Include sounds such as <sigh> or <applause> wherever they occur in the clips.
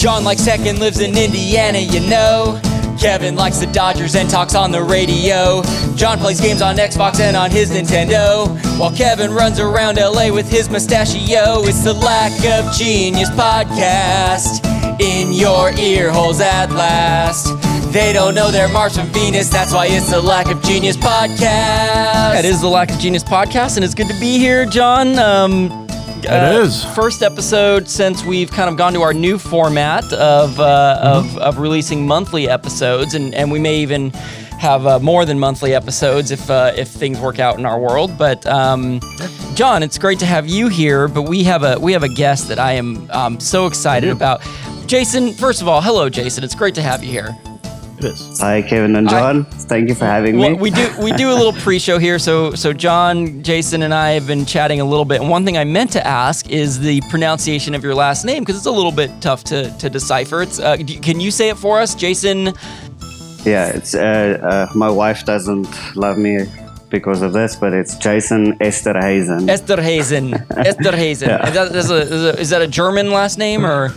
John likes tech and lives in Indiana, you know. Kevin likes the Dodgers and talks on the radio. John plays games on Xbox and on his Nintendo. While Kevin runs around LA with his mustachio. It's the Lack of Genius podcast in your ear holes at last. They don't know they're Mars from Venus, that's why it's the Lack of Genius podcast. That is the Lack of Genius podcast, and it's good to be here, John. Um, it is first episode since we've kind of gone to our new format of uh, mm-hmm. of, of releasing monthly episodes, and and we may even have uh, more than monthly episodes if uh, if things work out in our world. But um, John, it's great to have you here. But we have a we have a guest that I am um, so excited about. Jason, first of all, hello, Jason. It's great to have you here. Hi, Kevin and John. I, Thank you for having well, me. we do we do a little pre-show here. So so John, Jason, and I have been chatting a little bit. And one thing I meant to ask is the pronunciation of your last name because it's a little bit tough to to decipher. It's uh, can you say it for us, Jason? Yeah, it's uh, uh, my wife doesn't love me because of this, but it's Jason Esterhuizen. Esterhuizen. Esterhuizen. <laughs> yeah. is, that, is, a, is, that a German last name or?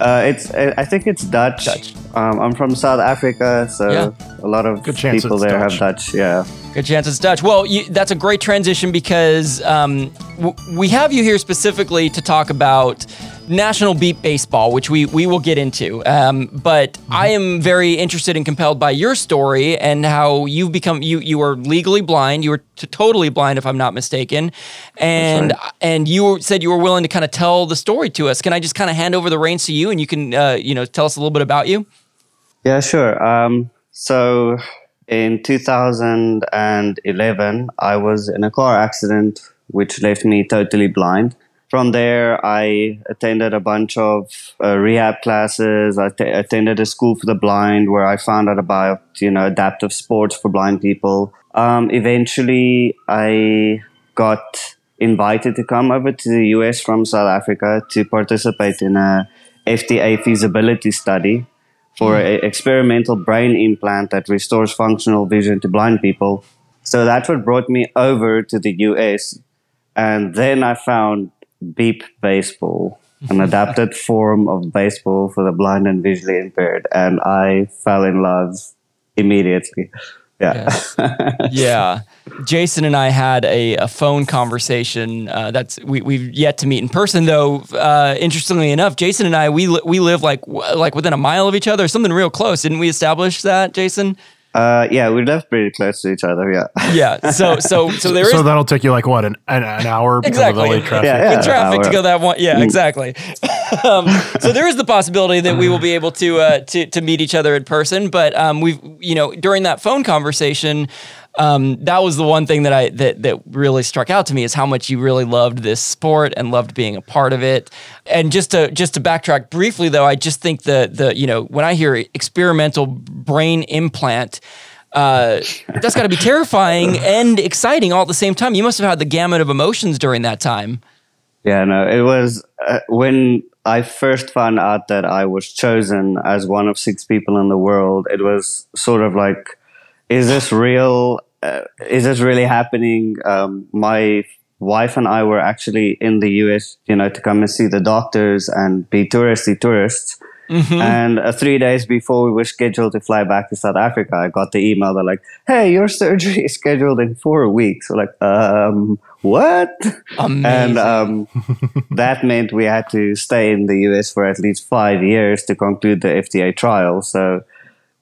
Uh, it's I think it's Dutch. Dutch. Um, I'm from South Africa, so yeah. a lot of people there Dutch. have Dutch. Yeah. Good chance it's Dutch. Well, you, that's a great transition because um, w- we have you here specifically to talk about National Beep Baseball, which we, we will get into. Um, but mm-hmm. I am very interested and compelled by your story and how you've become you you are legally blind. You were t- totally blind, if I'm not mistaken, and right. and you said you were willing to kind of tell the story to us. Can I just kind of hand over the reins to you and you can uh, you know tell us a little bit about you? Yeah, sure. Um, so in 2011, I was in a car accident which left me totally blind from there, I attended a bunch of uh, rehab classes. I t- attended a school for the blind where I found out about, you know, adaptive sports for blind people. Um, eventually, I got invited to come over to the US from South Africa to participate in a FDA feasibility study for mm. an experimental brain implant that restores functional vision to blind people. So that's what brought me over to the US. And then I found beep baseball, an adapted <laughs> form of baseball for the blind and visually impaired. And I fell in love immediately. Yeah. Yeah. yeah. Jason and I had a, a phone conversation. Uh, that's we, we've yet to meet in person, though. Uh, interestingly enough, Jason and I we li- we live like like within a mile of each other, something real close. Didn't we establish that, Jason? Uh, yeah, we live pretty close to each other. Yeah. Yeah. So <laughs> so so there is. So that'll take you like what an an, an hour exactly. of LA traffic. Yeah, yeah, traffic to go that one. Yeah, mm. exactly. <laughs> um, so there is the possibility that we will be able to uh, to to meet each other in person. But um, we've you know during that phone conversation, um, that was the one thing that I that that really struck out to me is how much you really loved this sport and loved being a part of it. And just to just to backtrack briefly though, I just think the the you know when I hear experimental brain implant. Uh, that's got to be terrifying and exciting all at the same time. You must have had the gamut of emotions during that time. Yeah, no, it was uh, when I first found out that I was chosen as one of six people in the world. It was sort of like, is this real? Uh, is this really happening? Um, my wife and I were actually in the US, you know, to come and see the doctors and be touristy tourists. Mm-hmm. And uh, three days before we were scheduled to fly back to South Africa, I got the email. They're like, "Hey, your surgery <laughs> is scheduled in four weeks." We're like, um, what? Amazing. And um, that meant we had to stay in the US for at least five years to conclude the FDA trial. So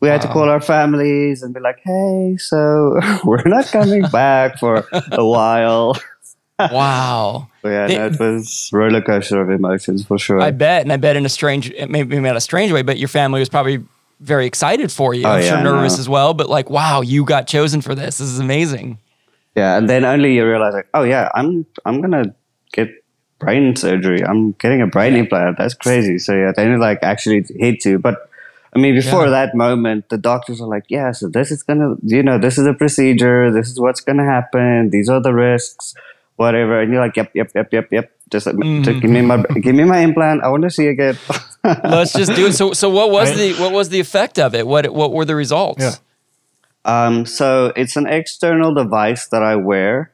we had wow. to call our families and be like, "Hey, so <laughs> we're not coming back for a while." <laughs> wow. Yeah, they, that was roller coaster of emotions for sure. I bet, and I bet in a strange, maybe not a strange way, but your family was probably very excited for you. Oh, I'm yeah, sure nervous as well, but like, wow, you got chosen for this. This is amazing. Yeah, and then only you realize, like, oh yeah, I'm I'm gonna get brain surgery. I'm getting a brain yeah. implant. That's crazy. So yeah, then it like actually hit you, but I mean, before yeah. that moment, the doctors are like, yeah, so this is going to, you know, this is a procedure. This is what's going to happen. These are the risks, whatever. And you're like, yep, yep, yep, yep, yep. Just, mm-hmm. just give me my, give me my implant. I want to see again. <laughs> Let's just do it. So, so what was the, what was the effect of it? What, what were the results? Yeah. Um, so it's an external device that I wear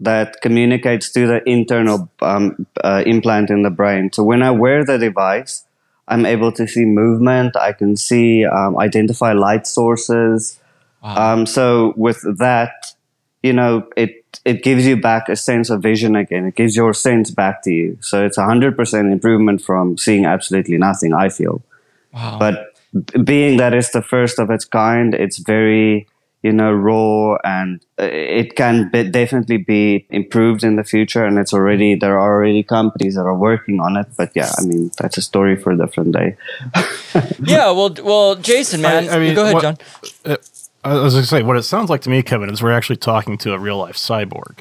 that communicates to the internal um, uh, implant in the brain. So when I wear the device, I'm able to see movement. I can see um, identify light sources. Um, so with that, you know, it it gives you back a sense of vision again. It gives your sense back to you. So it's a hundred percent improvement from seeing absolutely nothing. I feel. Wow. But b- being that it's the first of its kind, it's very you know raw and uh, it can be, definitely be improved in the future and it's already there are already companies that are working on it but yeah i mean that's a story for a different day <laughs> yeah, well, well, Jason, man, I mean, go ahead, what- John. Uh, I was going to say, what it sounds like to me, Kevin, is we're actually talking to a real life cyborg.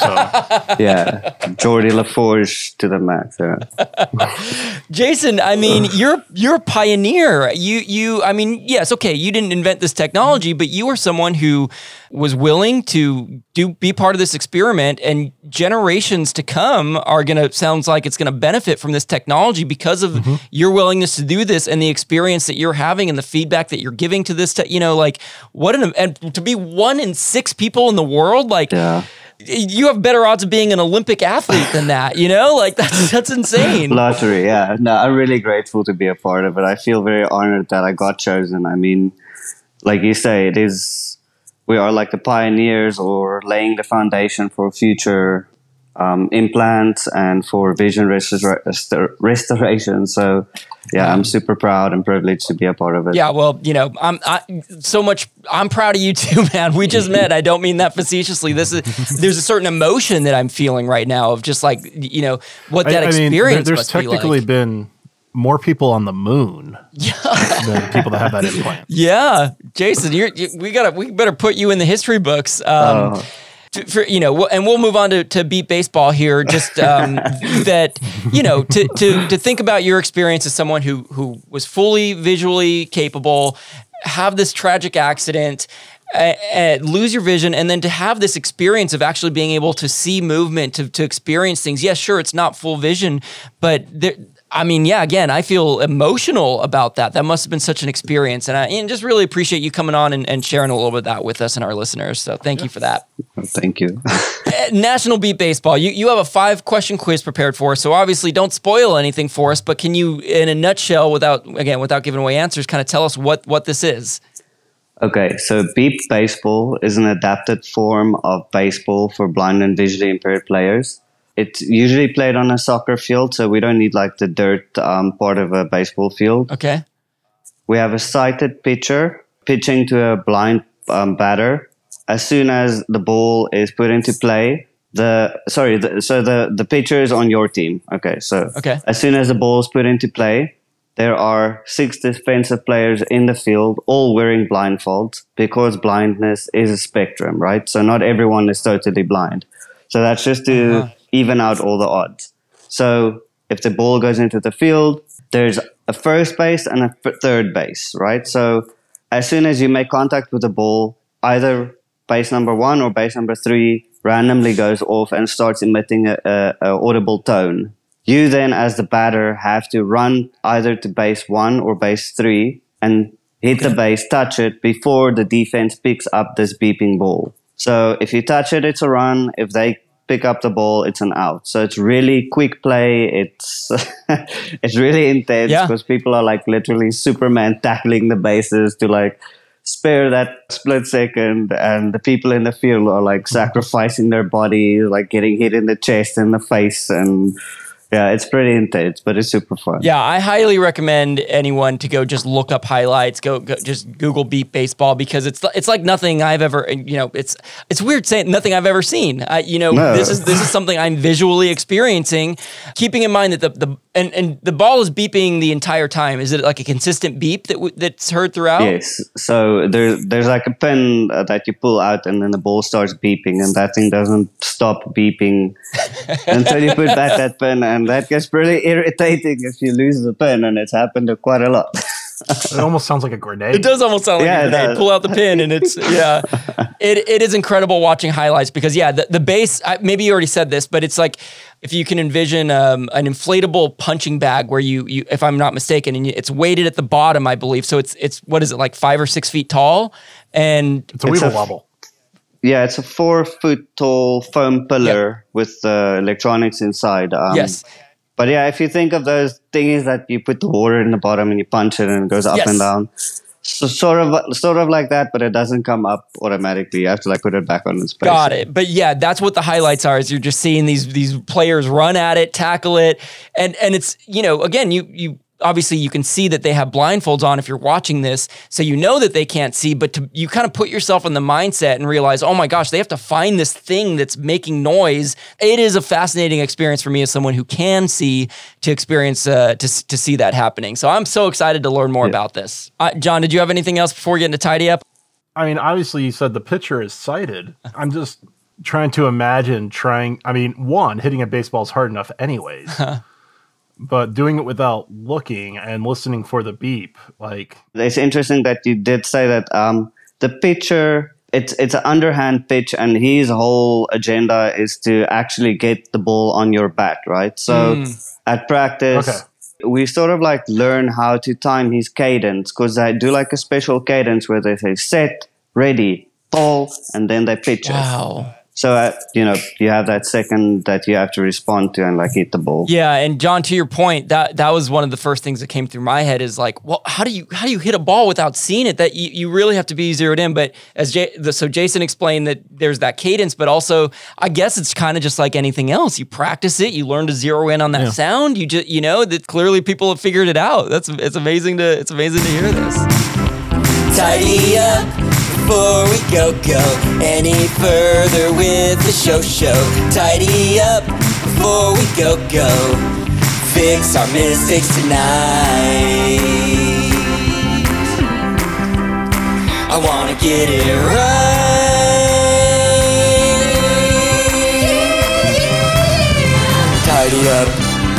so, <laughs> yeah geordi laforge to the max yeah. <laughs> Jason, I mean, you're you're a pioneer. You you I mean, yes, okay, you didn't invent this technology, but you were someone who was willing to do be part of this experiment and generations to come are going to sounds like it's going to benefit from this technology because of mm-hmm. your willingness to do this and the experience that you're having and the feedback that you're giving to this te- you know like what an and to be one in 6 people in the world like Yeah. you have better odds of being an Olympic athlete than that, you know? Like <laughs> that's that's insane. lottery yeah no i'm really grateful to be a part of it i feel very honored that i got chosen i mean like you say it is we are like the pioneers or laying the foundation for future um, implants and for vision restora- restor- restoration so yeah i'm super proud and privileged to be a part of it Yeah, well, you know, I'm I, so much. I'm proud of you too, <laughs> man. We just met. I don't mean that facetiously. This is there's a certain emotion that I'm feeling right now of just like you know what I, that I mean, experience there- there's must be technically like. been more people on the moon than people that have that <laughs> implant. Yeah, Jason, you're, you, we gotta we better put you in the history books. Um, to, for you know, and we'll move on to, to beep baseball here. Just um, <laughs> that you know, to, to to think about your experience as someone who who was fully visually capable, have this tragic accident. Uh, lose your vision and then to have this experience of actually being able to see movement to, to experience things yes sure it's not full vision but there, I mean, yeah, again, I feel emotional about that. That must have been such an experience. And I and just really appreciate you coming on and, and sharing a little bit of that with us and our listeners. So thank you for that. thank you Uh, <laughs> National Beep Baseball, you, you have a five question quiz prepared for us. So obviously don't spoil anything for us, but can you, in a nutshell, without, again, without giving away answers, kind of tell us what, what this is? Okay, so beep baseball is an adapted form of baseball for blind and visually impaired players. It's usually played on a soccer field, so we don't need like the dirt um, part of a baseball field. Okay. We have a sighted pitcher pitching to a blind um, batter. As soon as the ball is put into play, the sorry, the, so the the pitcher is on your team. Okay, so Okay. as soon as the ball is put into play, there are six defensive players in the field, all wearing blindfolds because blindness is a spectrum, right? So not everyone is totally blind. So that's just to Uh-huh. Even out all the odds. So if the ball goes into the field, there's a first base and a third base, right? So as soon as you make contact with the ball, either base number one or base number three randomly goes off and starts emitting a, audible tone. You then, as the batter, have to run either to base one or base three and hit the base, touch it before the defense picks up this beeping ball. So if you touch it, it's a run. If they pick up the ball, it's an out. So it's really quick play. It's <laughs> it's really intense Yeah. because people are like literally Superman tackling the bases to like spare that split second and the people in the field are like sacrificing their body like getting hit in the chest and the face and yeah it's pretty intense but it's super fun Yeah, I highly recommend anyone to go just look up highlights. Go, go just Google beep baseball because it's it's like nothing I've ever you know it's it's weird saying nothing I've ever seen. I, you know No. this is this is something I'm visually experiencing. Keeping in mind that the the and, and the ball is beeping the entire time. Is it like a consistent beep that w- that's heard throughout? yes so there, there's like a pin uh, that you pull out and then the ball starts beeping and that thing doesn't stop beeping <laughs> until you put back that pin and that gets pretty irritating if you lose the pin and it's happened quite a lot It almost sounds like a grenade. It does almost sound like Yeah, a grenade. Pull out the pin, and it's <laughs> yeah. It it is incredible watching highlights because yeah, the the base. I, maybe you already said this, but it's like if you can envision um, an inflatable punching bag where you you, if I'm not mistaken, and it's weighted at the bottom, I believe. So it's it's what is it like five or six feet tall, and It's a It's weeble wobble. Yeah it's a four foot tall foam pillar with uh, electronics inside um, yes, but yeah, if you think of those things that you put the water in the bottom and you punch it and it goes up Yes. and down, so sort of sort of like that, but it doesn't come up automatically. You have to like put it back on its place. Got it. But yeah, that's what the highlights are. Is you're just seeing these these players run at it, tackle it, and and it's you know again you you obviously you can see that they have blindfolds on if you're watching this, so you know that they can't see. But to, you kind of put yourself in the mindset and realize, oh my gosh, they have to find this thing that's making noise. It is a fascinating experience for me as someone who can see to experience uh, to to see that happening. So I'm so excited to learn more about this. Uh, John, did you have anything else before we get into tidy up? I mean, obviously, you said the pitcher is sighted. I'm just trying to imagine trying. I mean, one hitting a baseball is hard enough, anyways. <laughs> but doing it without looking and listening for the beep, like It's interesting that you did say that um, the pitcher. It's it's an underhand pitch, and his whole agenda is to actually get the ball on your bat, right? So at practice, Okay. we sort of like learn how to time his cadence because I do like a special cadence where they say set, ready, ball, and then they pitch it. Wow. So uh, you know you have that second that you have to respond to and like hit the ball. Yeah, and John, to your point, that that was one of the first things that came through my head is like, well, how do you how do you hit a ball without seeing it? That you, you really have to be zeroed in. But as Jay, the, so Jason explained that there's that cadence, but also I guess it's kind of just like anything else. You practice it, you learn to zero in on that Yeah. sound. You just you know that clearly people have figured it out. That's it's amazing to it's amazing to hear this. Tidy up before we go go any further with the show show. Tidy up before we go go. Fix our mistakes tonight. I wanna get it right. Tidy up.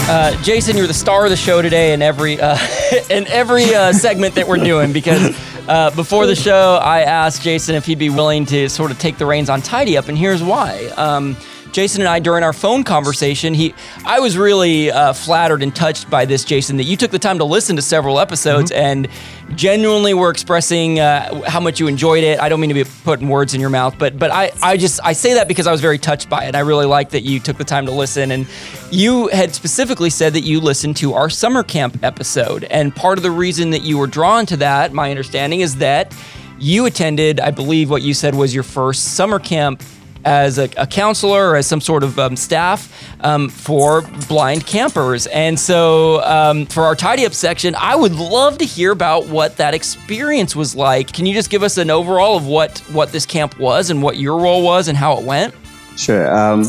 Uh, Jason, you're the star of the show today in every uh, <laughs> in every uh, segment that we're doing because uh, before the show, I asked Jason if he'd be willing to sort of take the reins on Tidy Up, and here's why. Um, Jason and I, during our phone conversation, he, I was really uh, flattered and touched by this, Jason, that you took the time to listen to several episodes and genuinely were expressing uh, how much you enjoyed it. I don't mean to be putting words in your mouth, but but I, I just I say that because I was very touched by it. I really like that you took the time to listen, and you had specifically said that you listened to our summer camp episode, and part of the reason that you were drawn to that, my understanding, is that you attended, I believe, what you said was your first summer camp as a, a counselor or as some sort of um, staff um, for blind campers. And so um, for our tidy up section, I would love to hear about what that experience was like. Can you just give us an overall of what, what this camp was and what your role was and how it went? Sure. Um,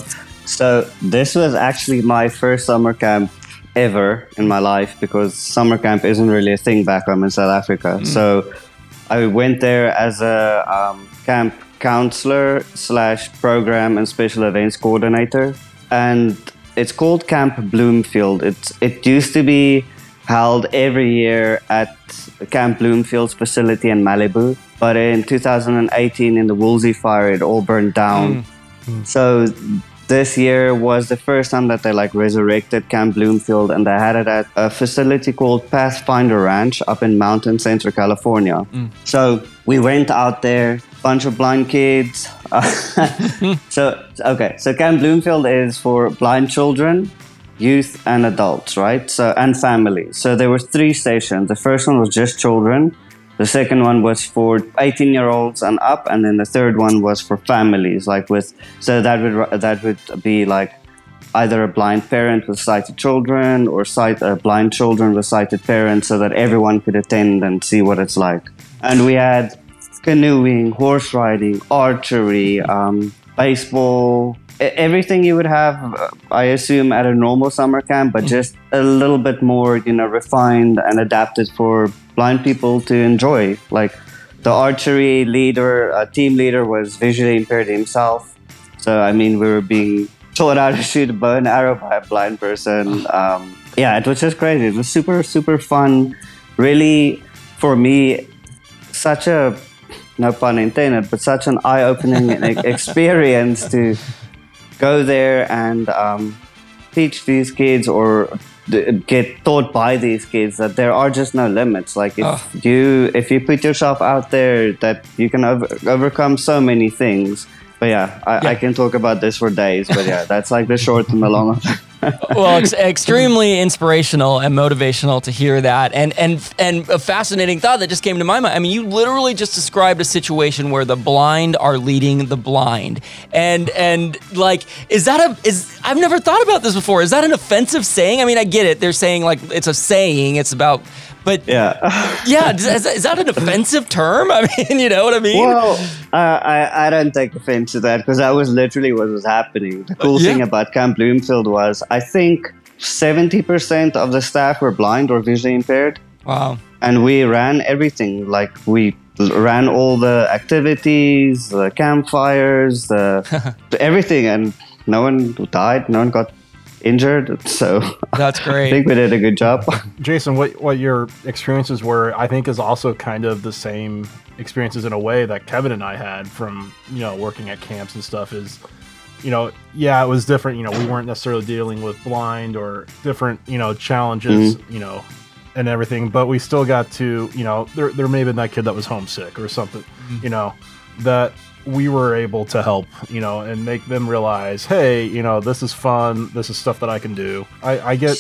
so this was actually my first summer camp ever in my life because summer camp isn't really a thing back home in South Africa. So I went there as a um, camp counselor slash program and special events coordinator, and it's called Camp Bloomfield. It's it used to be held every year at Camp Bloomfield's facility in Malibu, but in 2018 in the Woolsey fire, it all burned down. Hmm. Hmm. So this year was the first time that they like resurrected Camp Bloomfield and they had it at a facility called Pathfinder Ranch up in Mountain Center, California. Hmm. So we went out there, bunch of blind kids. <laughs> so okay, so Camp Bloomfield is for blind children, youth and adults, right? So and families. So there were three stations. The first one was just children. The second one was for 18 year olds and up, and then the third one was for families, like with so that would that would be like either a blind parent with sighted children or sight uh, blind children with sighted parents, so that everyone could attend and see what it's like. And we had canoeing, horse riding, archery, um, baseball, everything you would have, uh, I assume, at a normal summer camp, but just a little bit more, you know, refined and adapted for blind people to enjoy. Like the archery leader, uh, team leader, was visually impaired himself. So I mean, we were being taught how to shoot a bow and arrow by a blind person. Um, yeah, it was just crazy. It was super, super fun. Really, for me, such a no pun intended, but such an eye-opening <laughs> e- experience to go there and um, teach these kids or get taught by these kids that there are just no limits. Like if you if you put yourself out there, that you can over- overcome so many things. But yeah, I, I can talk about this for days. But yeah, that's like the short and the long of it. Well, it's extremely inspirational and motivational to hear that, and and and a fascinating thought that just came to my mind. I mean, you literally just described a situation where the blind are leading the blind, and and like, is that a is? I've never thought about this before. Is that an offensive saying? I mean, I get it. They're saying like it's a saying. It's about. But Yeah. <laughs> yeah, is, is- that an offensive term? <laughs> I mean, you know what I mean? Well, uh, I, I don't take offense to that because that was literally what was happening. The cool yeah. thing about Camp Bloomfield was I think 70% of the staff were blind or visually impaired. wow. And we ran everything. Like we ran all the activities, the campfires, the <laughs> everything. And no one died, no one got injured. So That's great. <laughs> I think we did a good job. Jason, what what your experiences were, I think, is also kind of the same experiences in a way that Kevin and I had from you know working at camps and stuff. Is you know, yeah, it was different. You know, we weren't necessarily dealing with blind or different you know challenges. Mm-hmm. You know. And everything, but we still got to, you know, there, there may have been that kid that was homesick or something, mm-hmm. you know, that we were able to help, you know, and make them realize, hey, you know, this is fun. This is stuff that I can do. I, I get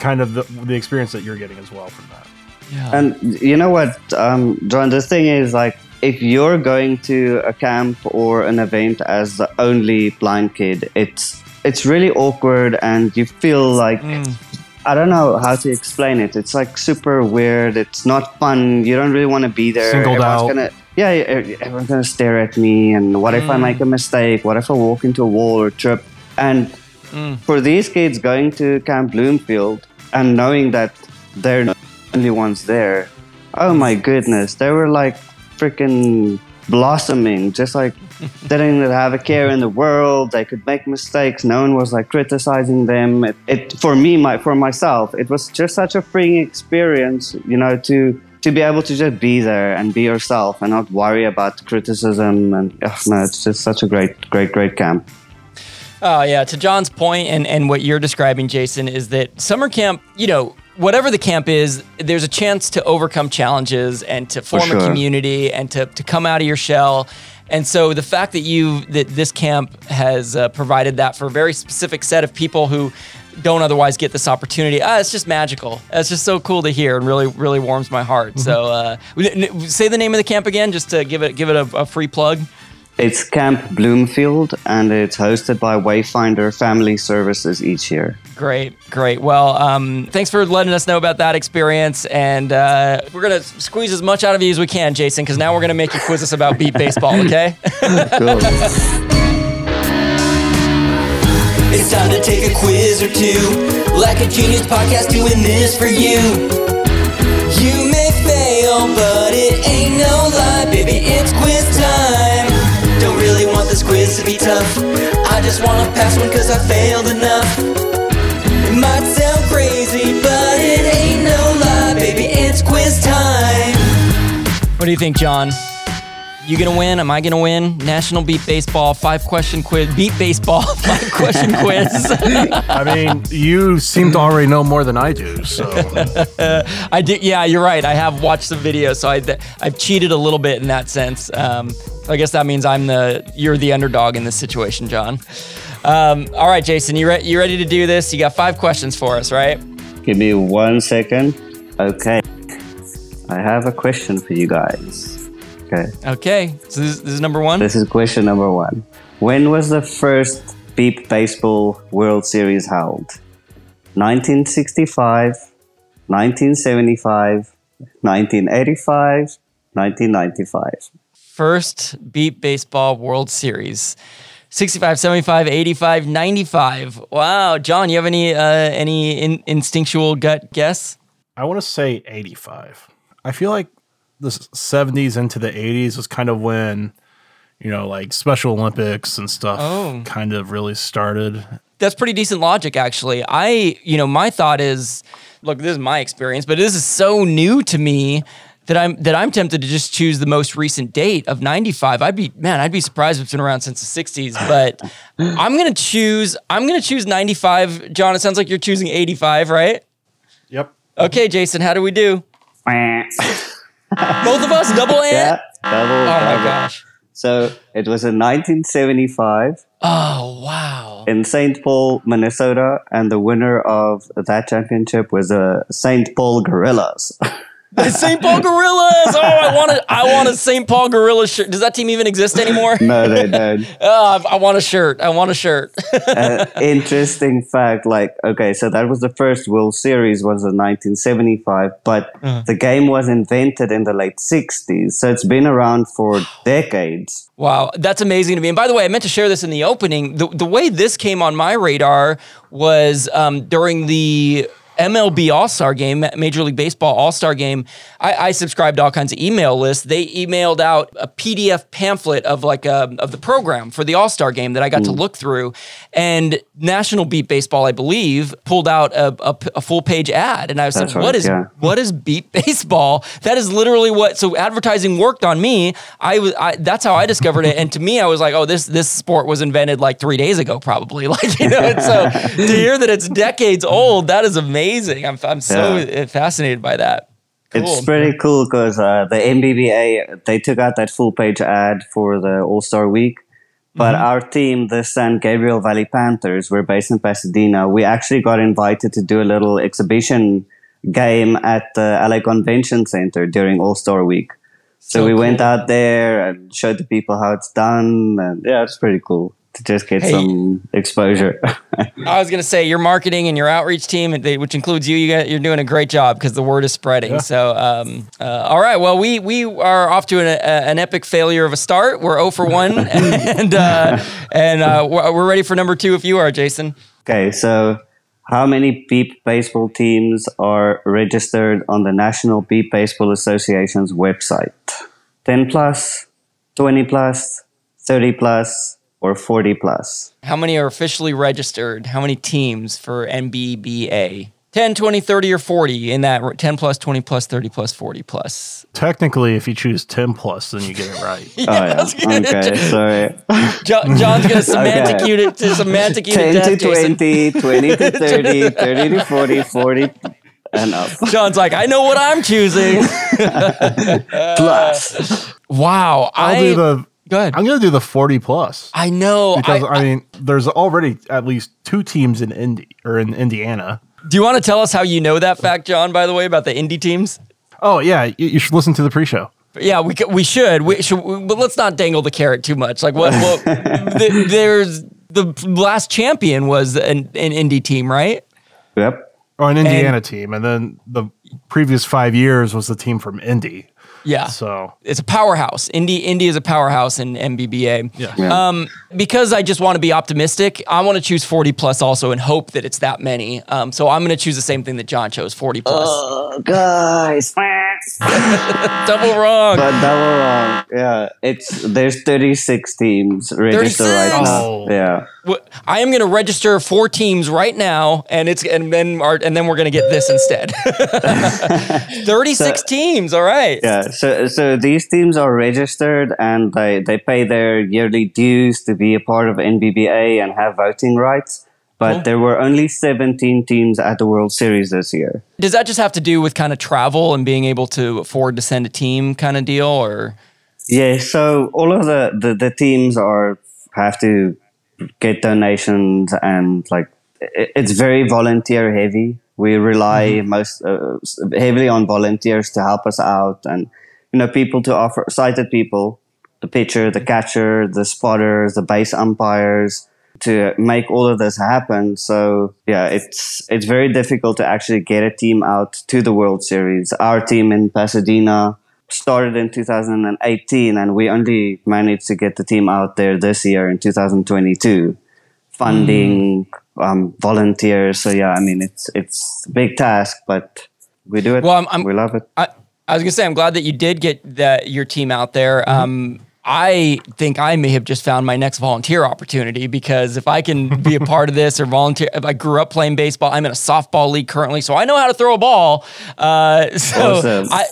kind of the, the experience that you're getting as well from that. Yeah. And you know what, um, John? The thing is, like, if you're going to a camp or an event as the only blind kid, it's it's really awkward, and you feel like I don't know how to explain it. It's like super weird. It's not fun. You don't really want to be there. Singled Everyone's out. Gonna, yeah, everyone's gonna stare at me. And what if I make a mm. mistake? What if I walk into a wall or trip? And mm. for these kids going to Camp Bloomfield and knowing that they're the only ones there, oh my goodness, they were like freaking blossoming, just like <laughs> they didn't have a care in the world. They could make mistakes. No one was like criticizing them. It, it for me, my for myself, it was just such a freeing experience, you know, to to be able to just be there and be yourself and not worry about criticism. And ugh, no, it's just such a great, great, great camp. Oh yeah, to John's point and and what you're describing, Jason, is that summer camp, you know, whatever the camp is, there's a chance to overcome challenges and to form a sure. community and to to come out of your shell. And so the fact that you that this camp has uh, provided that for a very specific set of people who don't otherwise get this opportunity, ah, it's just magical. It's just so cool to hear and really really warms my heart. So uh, say the name of the camp again, just to give it give it a, a free plug. It's Camp Bloomfield and it's hosted by Wayfinder Family Services each year. Great, great. Well, um, thanks for letting us know about that experience, and uh, we're gonna squeeze as much out of you as we can, Jason, because now we're gonna make you quiz us about beep baseball. <laughs> Okay? Cool. <laughs> It's time to take a quiz or two. Like a genius podcast doing this for you. You may fail, but it ain't no lie, baby. It's quiz time. Don't really want this quiz to be tough. I just wanna pass one cause I failed enough. It might sound crazy, but it ain't no lie, baby. It's quiz time. what do you think, John? You gonna win? Am I gonna win? National Beep Baseball five question quiz. Beep Baseball <laughs> five question quiz. I mean, you seem to already know more than I do, so <laughs> I did. Yeah, you're right. I have watched the video, so I I've cheated a little bit in that sense. Um, I guess that means I'm the you're the underdog in this situation, John. Um, all right, Jason, you re- you ready to do this? You got five questions for us, right? Give me one second. Okay. I have a question for you guys. Okay. Okay, so this, this is number one. This is question number one. When was the first Beep Baseball World Series held? 1965, 1975, 1985, 1995. First Beep Baseball World Series. 65, 75, 85, 95. Wow, John, you have any uh, any in- instinctual gut guess? I want to say 85. I feel like the 70s into the 80s was kind of when, you know, like Special Olympics and stuff Oh. kind of really started. That's pretty decent logic, actually. I, you know, my thought is, look, this is my experience, but this is so new to me that I'm that I'm tempted to just choose the most recent date of 95. I'd be man, I'd be surprised if it's been around since the 60s, <laughs> but I'm gonna choose I'm gonna choose 95. John, it sounds like you're choosing 85, right? Yep. Okay, Jason, how do we do? <laughs> Both of us, double ant. double. Oh my gosh. So it was in 1975 Oh wow. in St. Paul, Minnesota, and the winner of that championship was uh, the St. Paul Gorillas. <laughs> The St. Paul Gorillas. Oh, I want to. I want a St. Paul Gorilla shirt. Does that team even exist anymore? <laughs> no, they don't. <laughs> Oh, I I want a shirt. I want a shirt. uh, interesting fact like okay so that was the first world series was in 1975 but the game was invented in the late 60s so it's been around for <sighs> decades Wow, that's amazing to me. And by the way, I meant to share this in the opening. The, the way this came on my radar was um, during the MLB All Star game, Major League Baseball All Star game. I, I subscribed to all kinds of email lists. They emailed out a PDF pamphlet of like a, of the program for the All Star game that I got to look through. And National Beep Baseball, I believe, pulled out a, a, a full page ad, and I was That's like, "What is yeah. what is beep <laughs> baseball that is literally what so advertising worked on me i was I, that's how i discovered it and to me i was like oh this this sport was invented like three days ago probably <laughs> like you know and so to hear that it's decades old that is amazing i'm, I'm so Yeah. fascinated by that. It's pretty cool because uh, the nbba they took out that full page ad for the all-star week but our team the san gabriel valley panthers we're based in pasadena. We actually got invited to do a little exhibition game at the la convention center during all-star week. So, So we went out there and showed the people how it's done, and yeah, it's pretty cool to just get Hey. some exposure. <laughs> i was going to say your marketing and your outreach team which includes you, you got, you're doing a great job because the word is spreading so um, uh, all right well we we are off to an, a, an epic failure of a start we're 0 for <laughs> 1 and uh, and uh, we're we're ready for number two if you are jason okay, so how many Beep baseball teams are registered on the National Beep Baseball Association's website? 10 plus, 20 plus, 30 plus, or 40 plus? How many are officially registered? How many teams for NBBA? 10, 20, 30, or 40 in that 10 plus, 20 plus, 30 plus, 40 plus. Technically, if you choose 10 plus, then you get it right. <laughs> oh, yeah. Okay, sorry. Jo- John's going <laughs> to semantic Okay. unit to semantic unit 10 death, to Jason. 20, 20 to <laughs> 30, 30 to 40, 40 and up. John's like, I know what I'm choosing. Plus. wow. I'll I, do the. Go ahead. I'm going to do the 40 plus I know. because I- I, mean, there's already at least two teams in Indy or in Indiana. do you want to tell us how you know that fact, John, by the way, about the indie teams? Oh yeah, you, you should listen to the pre-show. Yeah, we we should. We should, but let's not dangle the carrot too much. Like what? what <laughs> the, there's the last champion was an, an indie team, right? Yep. Or an Indiana team, and then the previous five years was the team from Indy. Yeah. So it's a powerhouse. Indy Indy is a powerhouse in NBBA. yeah, Yeah. Um, because I just want to be optimistic, I want to choose 40 plus also and hope that it's that many. Um, so I'm going to choose the same thing that John chose, 40 plus. Oh, guys. <laughs> Double wrong. But double wrong. Yeah. It's there's 36 teams registered right now. Oh. Yeah. I am going to register four teams right now, and it's and then our, and then we're going to get this instead. <laughs> 36 So- teams. All right. Yeah. So so these teams are registered and they, they pay their yearly dues to be a part of NBBA and have voting rights. But there were only 17 teams at the World Series this year. Does that just have to do with kind of travel and being able to afford to send a team kind of deal, or? Yeah, so all of the, the, the teams are have to get donations and like it, it's very volunteer heavy. We rely most uh, heavily on volunteers to help us out and you know people to offer sighted people, the pitcher, the catcher, the spotters, the base umpires to make all of this happen. So yeah, it's it's very difficult to actually get a team out to the World Series. Our team in Pasadena started in 2018 and we only managed to get the team out there this year in 2022 funding um, volunteers so yeah i mean it's it's a big task but we do it Well, I'm- I'm- we love it I, I was gonna say I'm glad that you did get that your team out there. Um, I think I may have just found my next volunteer opportunity because if I can be a part of this or volunteer, if I grew up playing baseball, I'm in a softball league currently, so I know how to throw a ball. Uh, <laughs> so I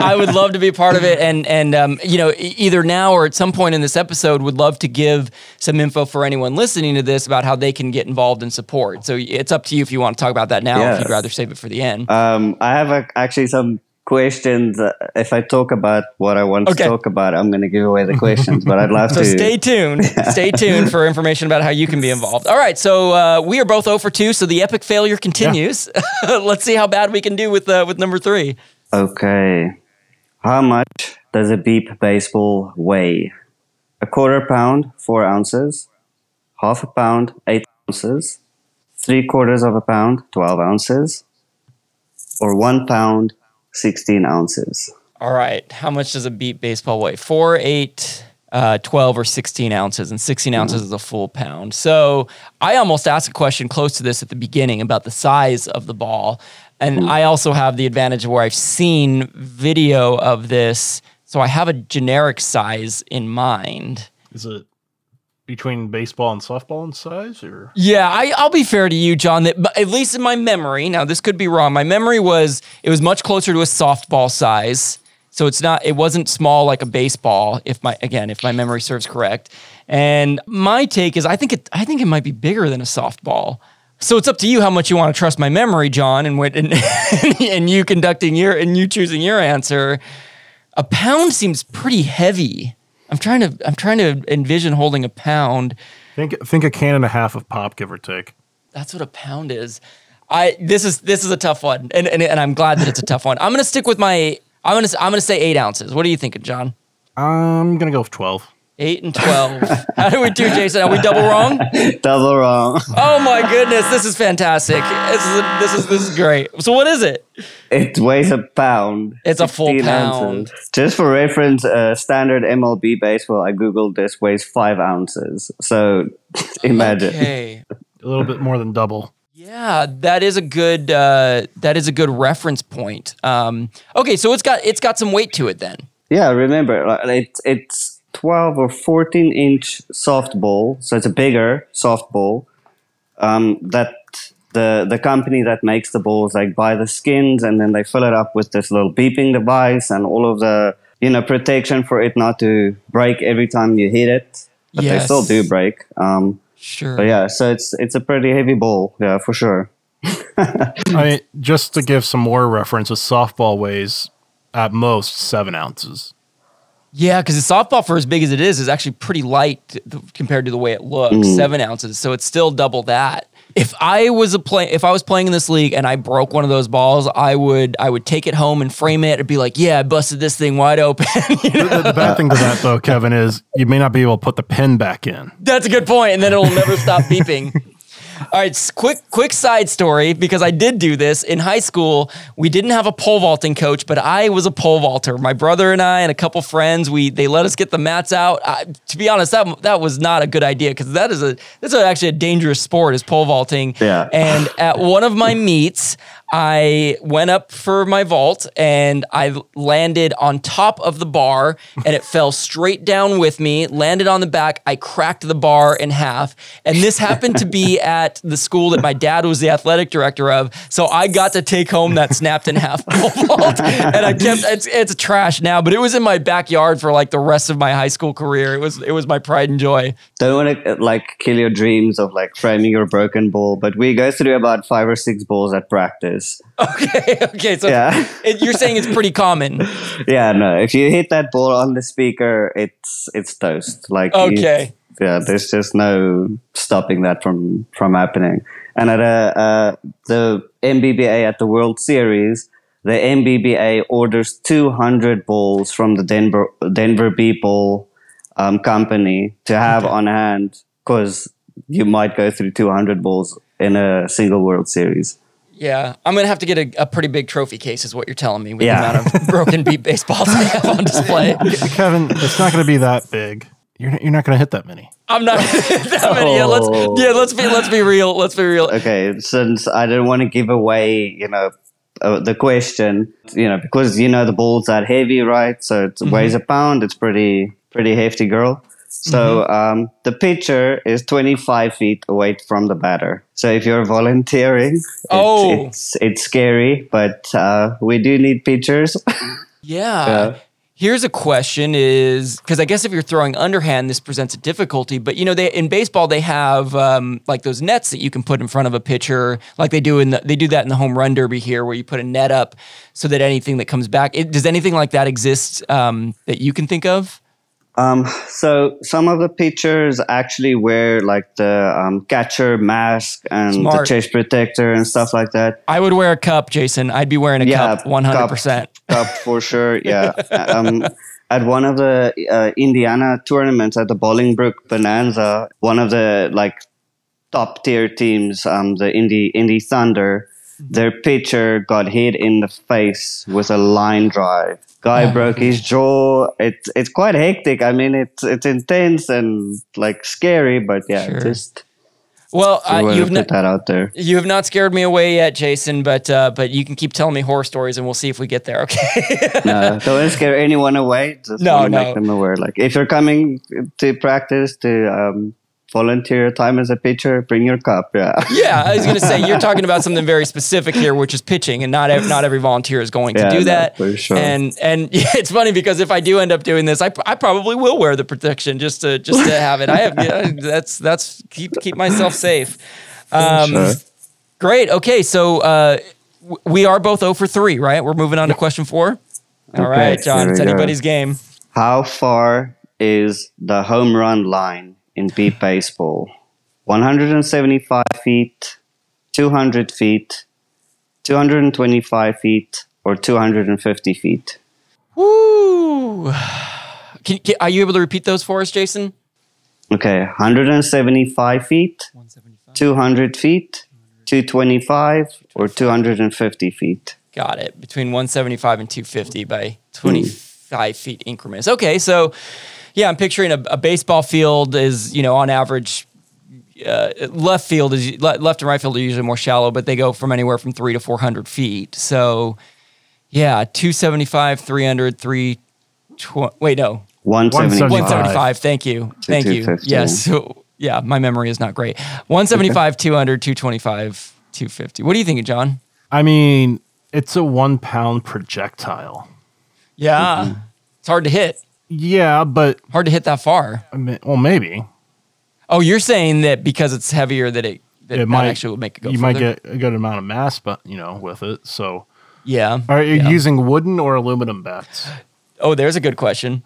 I would love to be a part of it, and and um, you know either now or at some point in this episode, would love to give some info for anyone listening to this about how they can get involved and support. So it's up to you if you want to talk about that now, if you'd rather save it for the end. um, i have a, actually some questions. If I talk about what I want Okay. to talk about, I'm going to give away the questions. But I'd love <laughs> So to. stay tuned. Stay <laughs> tuned for information about how you can be involved. All right, so uh, we are both 0 for 2, so the epic failure continues. <laughs> Let's see how bad we can do with uh, with number three. Okay. How much does a beep baseball weigh? A quarter pound, four ounces. Half a pound, eight ounces. Three quarters of a pound, 12 ounces. Or one pound, 16 ounces. All right, how much does a beep baseball weigh? Four, eight, uh, 12, or 16 ounces, and 16 ounces is a full pound. So I almost asked a question close to this at the beginning about the size of the ball. And I also have the advantage of where I've seen video of this. So I have a generic size in mind. Is it between baseball and softball in size, or Yeah, I, I'll be fair to you, John. That at least in my memory, now this could be wrong. My memory was it was much closer to a softball size, so it's not. It wasn't small like a baseball. If my again, if my memory serves correct, and my take is I think it. I think it might be bigger than a softball. So it's up to you how much you want to trust my memory, John, and what and, <laughs> and you conducting your and you choosing your answer. A pound seems pretty heavy. I'm trying to. I'm trying to envision holding a pound. think think a can and a half of pop, give or take. That's what a pound is. I this is this is a tough one, and and, and I'm glad that it's a tough one. I'm gonna stick with my. I'm gonna I'm gonna say eight ounces. What are you thinking, John? I'm gonna go with twelve. Eight and twelve. <laughs> How do we do, Jason? Are we double wrong? <laughs> Double wrong. Oh my goodness, this is fantastic. This is this is this is great. So what is it? It weighs a pound. It's a full pound. ounces. Just for reference, uh, standard MLB baseball, I googled this, weighs five ounces. So <laughs> imagine. Okay. A little bit more than double. Yeah, that is a good uh, that is a good reference point. Um, okay, so it's got it's got some weight to it then. Yeah, remember, like, it's it's 12 or 14 inch softball, so it's a bigger softball. Um, that the the company that makes the balls like buy the skins and then they fill it up with this little beeping device and all of the you know protection for it not to break every time you hit it. But they still do break. Um, Sure. but yeah, so it's it's a pretty heavy ball, yeah, for sure. <laughs> I mean, just to give some more reference, a softball weighs at most seven ounces. Yeah, because the softball, for as big as it is, is actually pretty light th- compared to the way it looks. Mm. Seven ounces, so it's still double that. If I was a play, if I was playing in this league and I broke one of those balls, I would I would take it home and frame it and be like, "Yeah, I busted this thing wide open." <laughs> You know? The, the bad thing to that, though, Kevin, is you may not be able to put the pin back in. That's a good point, and then it'll never stop beeping. <laughs> All right, quick quick side story because I did do this in high school. We didn't have a pole vaulting coach, but I was a pole vaulter. My brother and I and a couple friends, we they let us get the mats out. I, to be honest, that that was not a good idea because that is a that's actually a dangerous sport is pole vaulting. Yeah. And at one of my meets, I went up for my vault and I landed on top of the bar and it fell straight down with me, landed on the back. I cracked the bar in half. And this happened to be <laughs> at the school that my dad was the athletic director of. So I got to take home that snapped in half pole vault. And I kept it's it's trash now, but it was in my backyard for like the rest of my high school career. It was it was my pride and joy. Don't want to uh, like kill your dreams of like framing your broken ball, but we go through about five or six balls at practice. Okay, <laughs> okay. So Yeah. it, you're saying it's pretty common. <laughs> Yeah, no. If you hit that ball on the speaker, it's it's toast. Like Okay. yeah, there's just no stopping that from from happening. And at a uh, the NBBA at the World Series, the NBBA orders 200 balls from the Denver Denver People um, company to have on hand because you might go through 200 balls in a single World Series. Yeah, I'm gonna have to get a, a pretty big trophy case, is what you're telling me, with Yeah. the amount of broken beep <laughs> baseballs they have on display. <laughs> Kevin, it's not going to be that big. You're, not- you're not going to hit that many. I'm not gonna hit that many. Yeah, let's Oh. yeah, let's be let's be real. Let's be real. okay since i didn't want to give away you know uh, the question you know because you know the ball's that heavy right so it weighs a pound it's pretty pretty hefty girl so um, the pitcher is 25 feet away from the batter so if you're volunteering it's, Oh. it's, it's scary but uh, we do need pitchers <laughs> Yeah. Yeah. Here's a question: Is because I guess if you're throwing underhand, this presents a difficulty. But you know, they in baseball they have um, like those nets that you can put in front of a pitcher, like they do in the they do that in the home run derby here, where you put a net up so that anything that comes back. It, does anything like that exist um, that you can think of? Um, so some of the pitchers actually wear like the um, catcher mask and Smart. the chest protector and stuff like that. I would wear a cup, Jason. I'd be wearing a Yeah, cup, one hundred percent. Cup for sure. <laughs> Yeah. um, at one of the uh, Indiana tournaments at the Bolingbrook Bonanza, one of the like top tier teams, um, the Indy Indy Thunder, their pitcher got hit in the face with a line drive. Guy broke his jaw. It's it's quite hectic. I mean, it's it's intense and like scary, but yeah, Sure. just Well, I uh, you've put not, that out there. you have not scared me away yet, Jason. But uh, but you can keep telling me horror stories, and we'll see if we get there. Okay. <laughs> no, don't scare anyone away. Just No, no. make them aware. Like if you're coming to practice to um, volunteer time as a pitcher, bring your cup. Yeah. <laughs> Yeah, I was going to say you're talking about something very specific here, which is pitching, and not ev- not every volunteer is going to do no, that. for sure. And and <laughs> it's funny because if I do end up doing this, I, I probably will wear the protection just to just to have it. I have yeah, that's that's keep keep myself safe. <laughs> Um, Sure. Great. Okay, so uh, w- we are both 0 for three, right? We're moving on to question four. All Okay, right, John. It's we go. anybody's game. How far is the home run line in beep baseball? 175 feet, 200 feet, 225 feet, or 250 feet? Woo! Can, can, are you able to repeat those for us, Jason? Okay, 175 feet, 200 feet, 225, or 250 feet. Got it. Between 175 and 250 by 25 feet increments. Okay, so yeah, I'm picturing a, a baseball field is, you know, on average, uh, left field is left and right field are usually more shallow, but they go from anywhere from three to 400 feet. So yeah, 275, 300, 320. Wait, no, 175. 175. Thank you. Thank you. Yes. So, yeah, my memory is not great. 175, 200, 225, 250. What do you think, John? I mean, it's a one pound projectile. Yeah. It's hard to hit. Yeah, but Hard to hit that far. I mean, well, maybe Oh, you're saying that because it's heavier that it that, it that might actually would make it go You further? might get a good amount of mass, but you know, with it. So, Yeah. are you Yeah. using wooden or aluminum bats? Oh, there's a good question.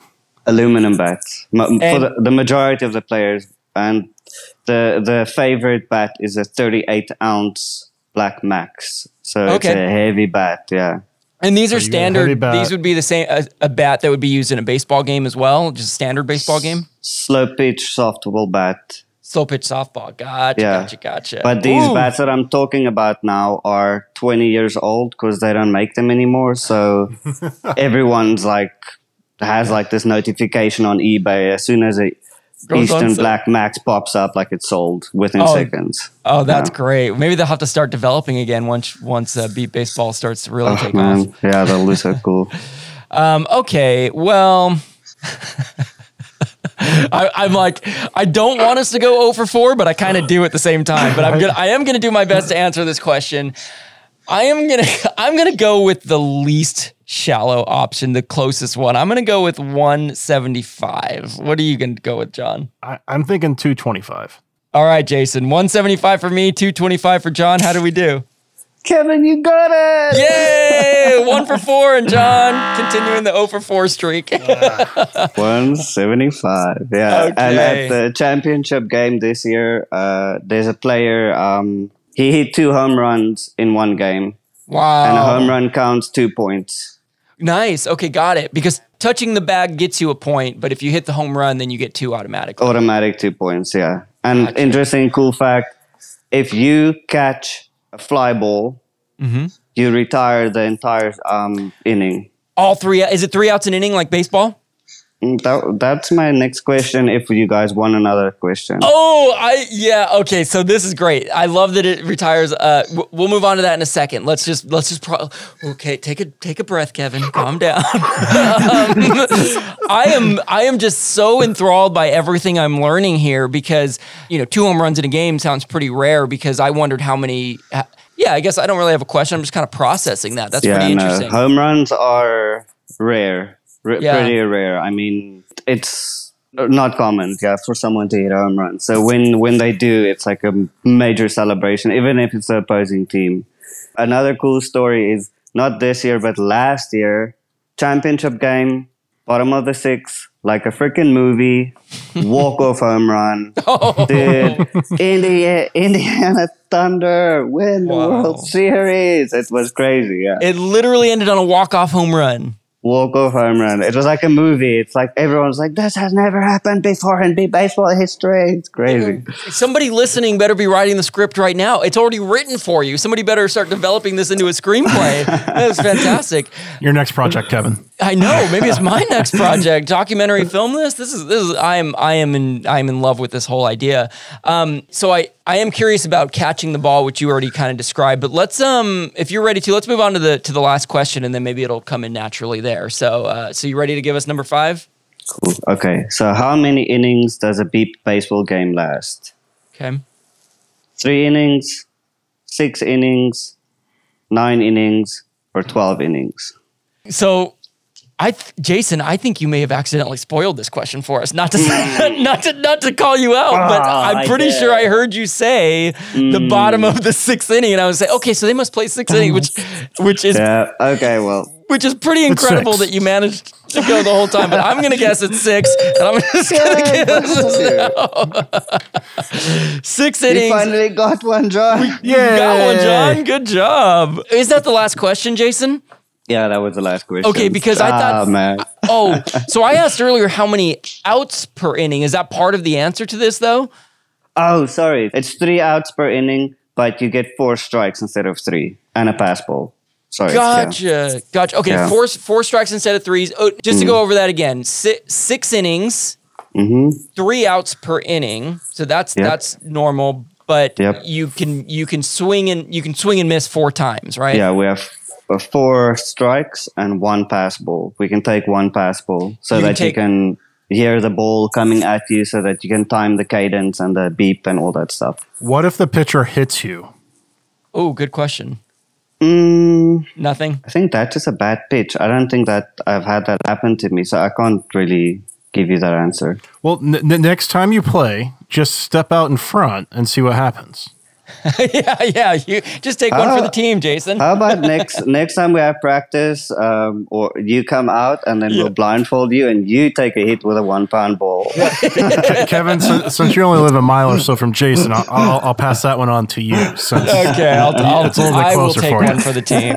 aluminum bats Ma- for the, the majority of the players and the the favorite bat is a 38 ounce black max so it's a heavy bat yeah And these are you got a heavy standard. These would be the same a, a bat that would be used in a baseball game as well, just a standard baseball game. slow pitch softball bat Slow pitch softball. Gotcha. Yeah. Gotcha. Gotcha. but these bats that i'm talking about now are 20 years old because they don't make them anymore so <laughs> everyone's like has like this notification on ebay as soon as a on Easton black max pops up like it's sold within Oh, seconds Oh, that's Yeah. great. Maybe they'll have to start developing again once once uh, beep baseball starts to really Oh, take man. off. Yeah, that'll be so cool. <laughs> Um, okay, well, <laughs> I, I'm like, I don't want us to go 0 for 4, but I kind of do at the same time. But I'm gonna, I am gonna do my best to answer this question. I am gonna, <laughs> I'm gonna go with the least shallow option, the closest one. I'm gonna go with 175. What are you gonna go with, John? I, I'm thinking 225. All right, Jason, 175 for me, 225 for John. How do we do? Kevin, you got it! Yay! <laughs> One for four, and John continuing the 0 for 4 streak. <laughs> 175. Yeah. And at the championship game this year, uh, there's a player, um, he hit two home runs in one game, wow. and a home run counts two points. Nice. Okay, got it. Because touching the bag gets you a point, but if you hit the home run, then you get two automatically. Automatic two points, yeah. And Gotcha. interesting, cool fact if you catch a fly ball, Mm-hmm. you retire the entire um, inning. All three. Is it three outs an inning like baseball? That, that's my next question. If you guys want another question, Oh, I yeah. Okay, so this is great. I love that it retires. Uh, w- we'll move on to that in a second. Let's just let's just pro- okay. Take a take a breath, Kevin. Calm down. <laughs> Um, I am I am just so enthralled by everything I'm learning here because you know two home runs in a game sounds pretty rare because I wondered how many. Yeah, I guess I don't really have a question. I'm just kind of processing that. That's yeah, pretty no, interesting. home runs are rare, R- Yeah. Pretty rare. I mean, it's not common, yeah, for someone to hit a home run. So when when they do, it's like a major celebration, even if it's the opposing team. Another cool story is not this year, but last year, championship game, bottom of the sixth, like a freaking movie, <laughs> walk off home run. <laughs> Oh. Dude, India, Indiana Thunder win the Wow. World Series. It was crazy, yeah. It literally ended on a walk-off home run. Walk off home run. It was like a movie. It's like everyone's like, this has never happened before in beep baseball history. It's crazy. Somebody listening better be writing the script right now. It's already written for you. Somebody better start developing this into a screenplay. that was fantastic. <laughs> Your next project, Kevin. I know. Maybe it's my next project. Documentary film this. This is this is I am I am in I am in love with this whole idea. Um, so I I am curious about catching the ball, which you already kind of described. But let's um if you're ready to, let's move on to the to the last question, and then maybe it'll come in naturally there. So uh, so you ready to give us number five? Cool. Okay, so how many innings does a beep baseball game last? Okay. Three innings, six innings, nine innings, or 12 innings? So, I, th- Jason, I think you may have accidentally spoiled this question for us. Not to, <laughs> <laughs> not to, not to call you out, but Ah, I'm pretty did. sure I heard you say the bottom of the sixth inning, and I was like, okay, so they must play sixth inning, which, <laughs> which is, Yeah, okay, well, which is pretty incredible that you managed to go the whole time. But I'm gonna guess it's six, and I'm just gonna guess six you innings. finally got one, John. You got one, John. Good job. Is that the last question, Jason? Yeah, that was the last question. Okay, because I thought- ah, man. <laughs> Oh, so I asked earlier how many outs per inning. Is that part of the answer to this, though? Oh, sorry. It's three outs per inning, but you get four strikes instead of three and a pass ball. Sorry. yeah. Gotcha. Gotcha. Okay, Yeah. four four strikes instead of threes. Oh, just to go over that again, six, six innings, Mm-hmm. three outs per inning. So that's Yep. that's normal. But Yep. you can you can swing and you can swing and miss four times, right? Yeah, we have uh, four strikes and one pass ball. We can take one pass ball so You that take- you can hear the ball coming at you so that you can time the cadence and the beep and all that stuff. What if the pitcher hits you? Oh, good question. Mm, Nothing. I think that's just a bad pitch. I don't think that I've had that happen to me, so I can't really give you that answer. Well, n- n- next time you play, just step out in front and see what happens. <laughs> yeah, yeah. You just take one for the team, Jason. How about <laughs> next next time we have practice, um, or you come out and then we'll blindfold you and you take a hit with a one pound ball. <laughs> Kevin, since, since you only live a mile or so from Jason, I'll, I'll, I'll pass that one on to you. Since okay, I'll, I'll, It's a little bit I will closer take for you. one for the team.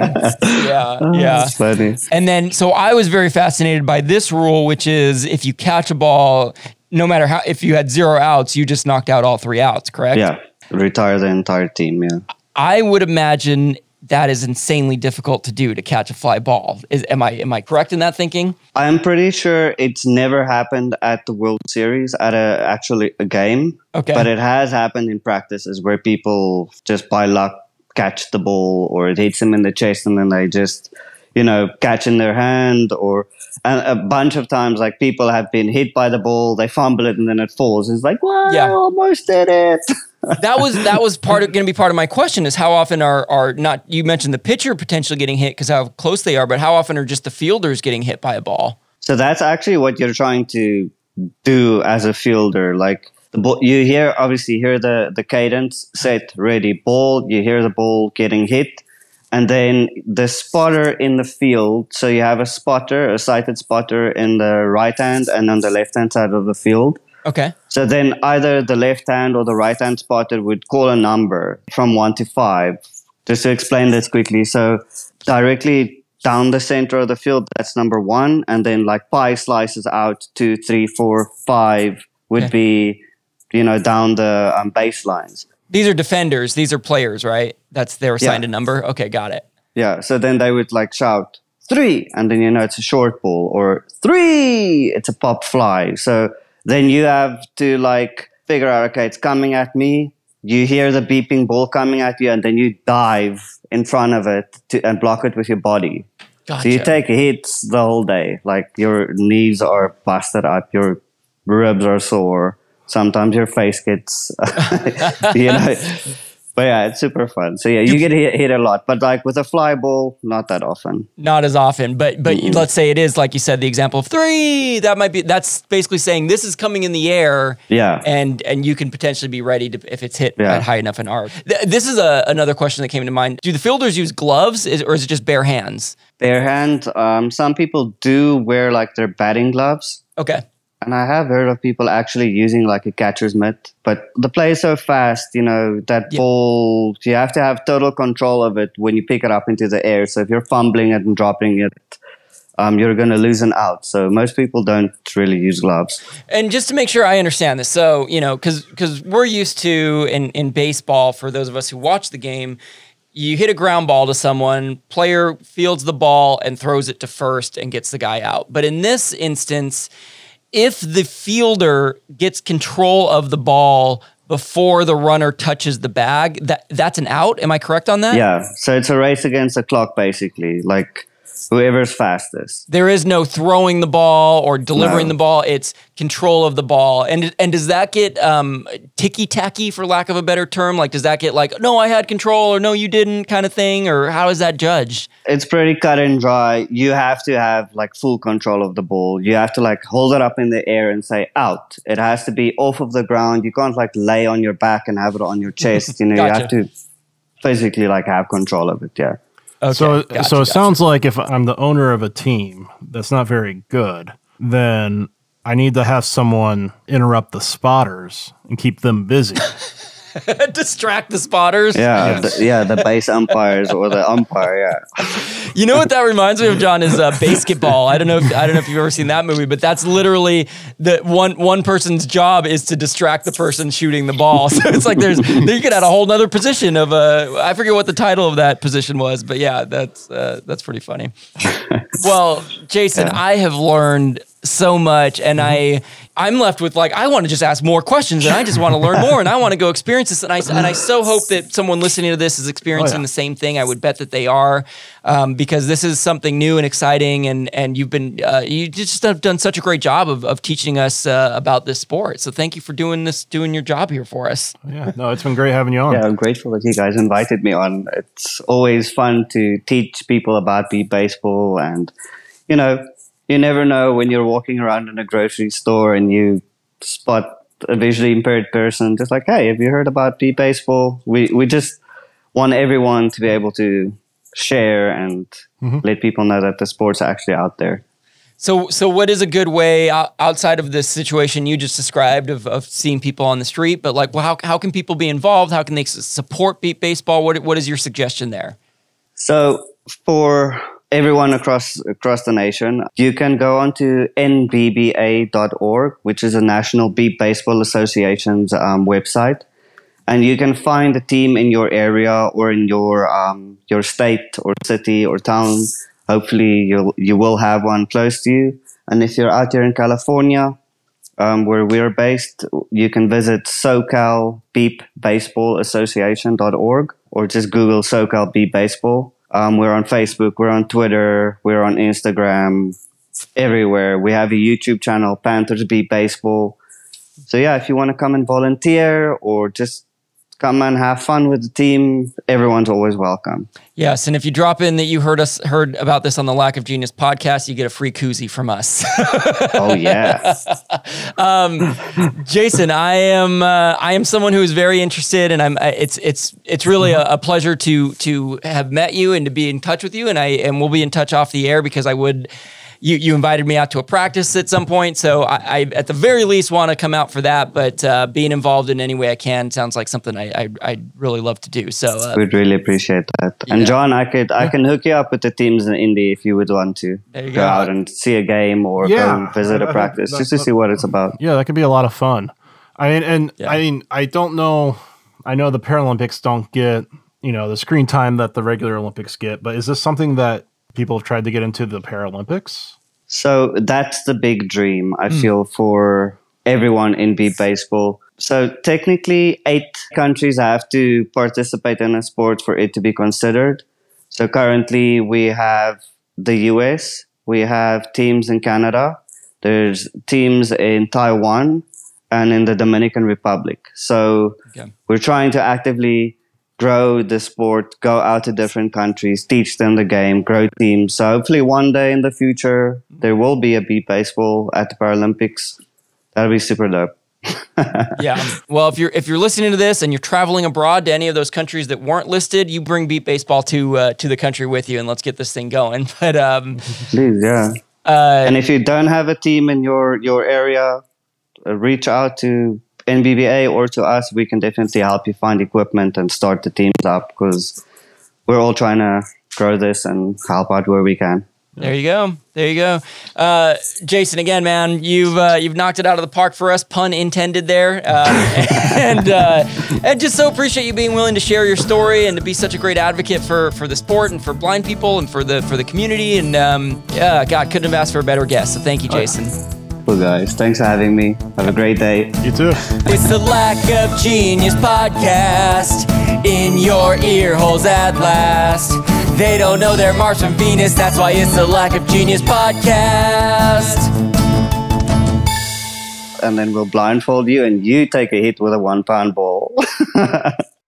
Yeah, yeah. That's funny. And then, so I was very fascinated by this rule, which is if you catch a ball, no matter how, if you had zero outs, you just knocked out all three outs, correct? Yeah, retire the entire team. Yeah. I would imagine that is insanely difficult to do to catch a fly ball. Is am I am I correct in that thinking? I'm pretty sure it's never happened at the World Series at a actually a game. Okay. But it has happened in practices where people just by luck catch the ball or it hits them in the chest and then they just you know catch in their hand or a bunch of times like people have been hit by the ball they fumble it and then it falls it's like well Yeah. I almost did it <laughs> That was that was part of going to be part of my question is how often are are not you mentioned the pitcher potentially getting hit because how close they are, but how often are just the fielders getting hit by a ball? So that's actually what you're trying to do as a fielder. Like the ball, you hear obviously hear the the cadence, set, ready, ball. You hear the ball getting hit, and then the spotter in the field. So you have a spotter, a sighted spotter in the right hand and on the left hand side of the field. Okay. So then either the left hand or the right hand spotter would call a number from one to five. Just to explain this quickly. So directly down the center of the field, that's number one. And then like pie slices out two, three, four, five would Okay. be, you know, down the um, baselines. These are defenders. These are players, right? That's they're assigned Yeah. a number. Okay, got it. Yeah. So then they would like shout three, and then you know it's a short ball, or three, it's a pop fly. So then you have to like figure out, okay, it's coming at me. You hear the beeping ball coming at you, and then you dive in front of it to, and block it with your body. Gotcha. So you take hits the whole day. Like your knees are busted up, your ribs are sore. Sometimes your face gets, <laughs> you know, But yeah, it's super fun. So yeah, you get hit, hit a lot, but like with a fly ball, not that often. Not as often, but but let's say it is like you said, the example of three. That might be that's basically saying this is coming in the air. Yeah. and and you can potentially be ready to if it's hit Yeah. at high enough an arc. Th- this is a, another question that came to mind. Do the fielders use gloves, is, or is it just bare hands? Bare hand. Um, some people do wear like their batting gloves. Okay. And I have heard of people actually using like a catcher's mitt, but the play is so fast, you know, that Yeah. ball, you have to have total control of it when you pick it up into the air. So if you're fumbling it and dropping it, um, you're going to lose an out. So most people don't really use gloves. And just to make sure I understand this, so you know, because because we're used to in in baseball, for those of us who watch the game, you hit a ground ball to someone, player fields the ball and throws it to first and gets the guy out. But in this instance, if the fielder gets control of the ball before the runner touches the bag, that that's an out. Am I correct on that? Yeah. So it's a race against the clock, basically. Like whoever's fastest. There is no throwing the ball or delivering No. the ball. It's control of the ball. And and does that get um, ticky tacky, for lack of a better term? Like, does that get like, no, I had control, or no, you didn't, kind of thing? Or how is that judged? It's pretty cut and dry. You have to have like full control of the ball. You have to like hold it up in the air and say out. It has to be off of the ground. You can't like lay on your back and have it on your chest. You know, you have to physically like have control of it. Yeah. Okay, so gotcha, so it gotcha. sounds like if I'm the owner of a team that's not very good, then I need to have someone interrupt the spotters and keep them busy. <laughs> <laughs> distract the spotters. Yeah. The, yeah. The base umpires or the umpire. Yeah. <laughs> You know what that reminds me of, John, is uh, BASEketball. I don't know. If, I don't know if you've ever seen that movie, but that's literally the one one person's job is to distract the person shooting the ball. <laughs> So it's like there's you could add a whole nother position of uh, I forget what the title of that position was, but yeah, that's uh, that's pretty funny. well, Jason, I have learned so much, and I I'm left with like I want to just ask more questions, and I just want to learn more, and I want to go experience this, and I and I so hope that someone listening to this is experiencing Oh, yeah. the same thing. I would bet that they are, um, because this is something new and exciting, and and you've been uh, you just have done such a great job of of teaching us uh, about this sport. So thank you for doing this, doing your job here for us. yeah, no, it's been great having you on. Yeah, I'm grateful that you guys invited me on. It's always fun to teach people about beep baseball, and you know, you never know when you're walking around in a grocery store and you spot a visually impaired person. Just like, hey, have you heard about beep baseball? We we just want everyone to be able to share and mm-hmm. let people know that the sport's are actually out there. So, so what is a good way outside of this situation you just described of, of seeing people on the street? But like, well, how, how can people be involved? How can they support Beep Baseball? What what is your suggestion there? So for everyone across across the nation, you can go on to nbba.org, which is the National Beep Baseball Association's um, website, and you can find a team in your area or in your um, your state or city or town. Hopefully, you you will have one close to you. And if you're out here in California, um, where we're based, you can visit SoCal Beep Baseball or just Google SoCal Beep Baseball. Um, we're on Facebook, we're on Twitter, we're on Instagram, everywhere. We have a YouTube channel, Panthers Beep Baseball. So yeah, if you want to come and volunteer or just come and have fun with the team, everyone's always welcome. Yes, and if you drop in that you heard us heard about this on the Lack of Genius podcast, you get a free koozie from us. Oh yeah. <laughs> Jason, I am uh, I am someone who is very interested, and I'm it's it's it's really a, a pleasure to to have met you and to be in touch with you, and I and we'll be in touch off the air because I would. You, you invited me out to a practice at some point, so I, I at the very least want to come out for that. But uh, being involved in any way I can sounds like something I I I'd really love to do. So uh, We'd really appreciate that. Yeah. And John, I could I can hook you up with the teams in Indy if you would want to There you go go. out and see a game or Yeah. go visit a practice that- just to that- see what it's about. Yeah, that could be a lot of fun. I mean, and Yeah. I mean, I don't know. I know the Paralympics don't get you know the screen time that the regular Olympics get, but is this something that people have tried to get into the Paralympics? So that's the big dream I hmm. feel for everyone in beep baseball. So technically, eight countries have to participate in a sport for it to be considered. So currently, we have the US, we have teams in Canada, there's teams in Taiwan, and in the Dominican Republic. So Okay. we're trying to actively grow the sport, go out to different countries, teach them the game, grow teams. So hopefully one day in the future there will be a beep baseball at the Paralympics. That'll be super dope. <laughs> yeah. Well, if you're if you're listening to this and you're traveling abroad to any of those countries that weren't listed, you bring beep baseball to uh, to the country with you, and let's get this thing going. <laughs> But um, Please, yeah. uh, And if you don't have a team in your your area, uh, reach out to NBBA or to us. We can definitely help you find equipment and start the teams up because we're all trying to grow this and help out where we can. There you go. There you go. Uh, Jason, again, man, you've uh, you've knocked it out of the park for us, pun intended there. Um, <laughs> and uh, and just so appreciate you being willing to share your story and to be such a great advocate for for the sport and for blind people and for the for the community. And um, yeah, God, couldn't have asked for a better guest. So thank you, Jason. Cool guys, thanks for having me. Have a great day. You too. It's the Lack of Genius podcast in your ear holes at last. They don't know they're Mars from Venus, that's why it's the Lack of Genius podcast. And then we'll blindfold you and you take a hit with a one pound ball. <laughs>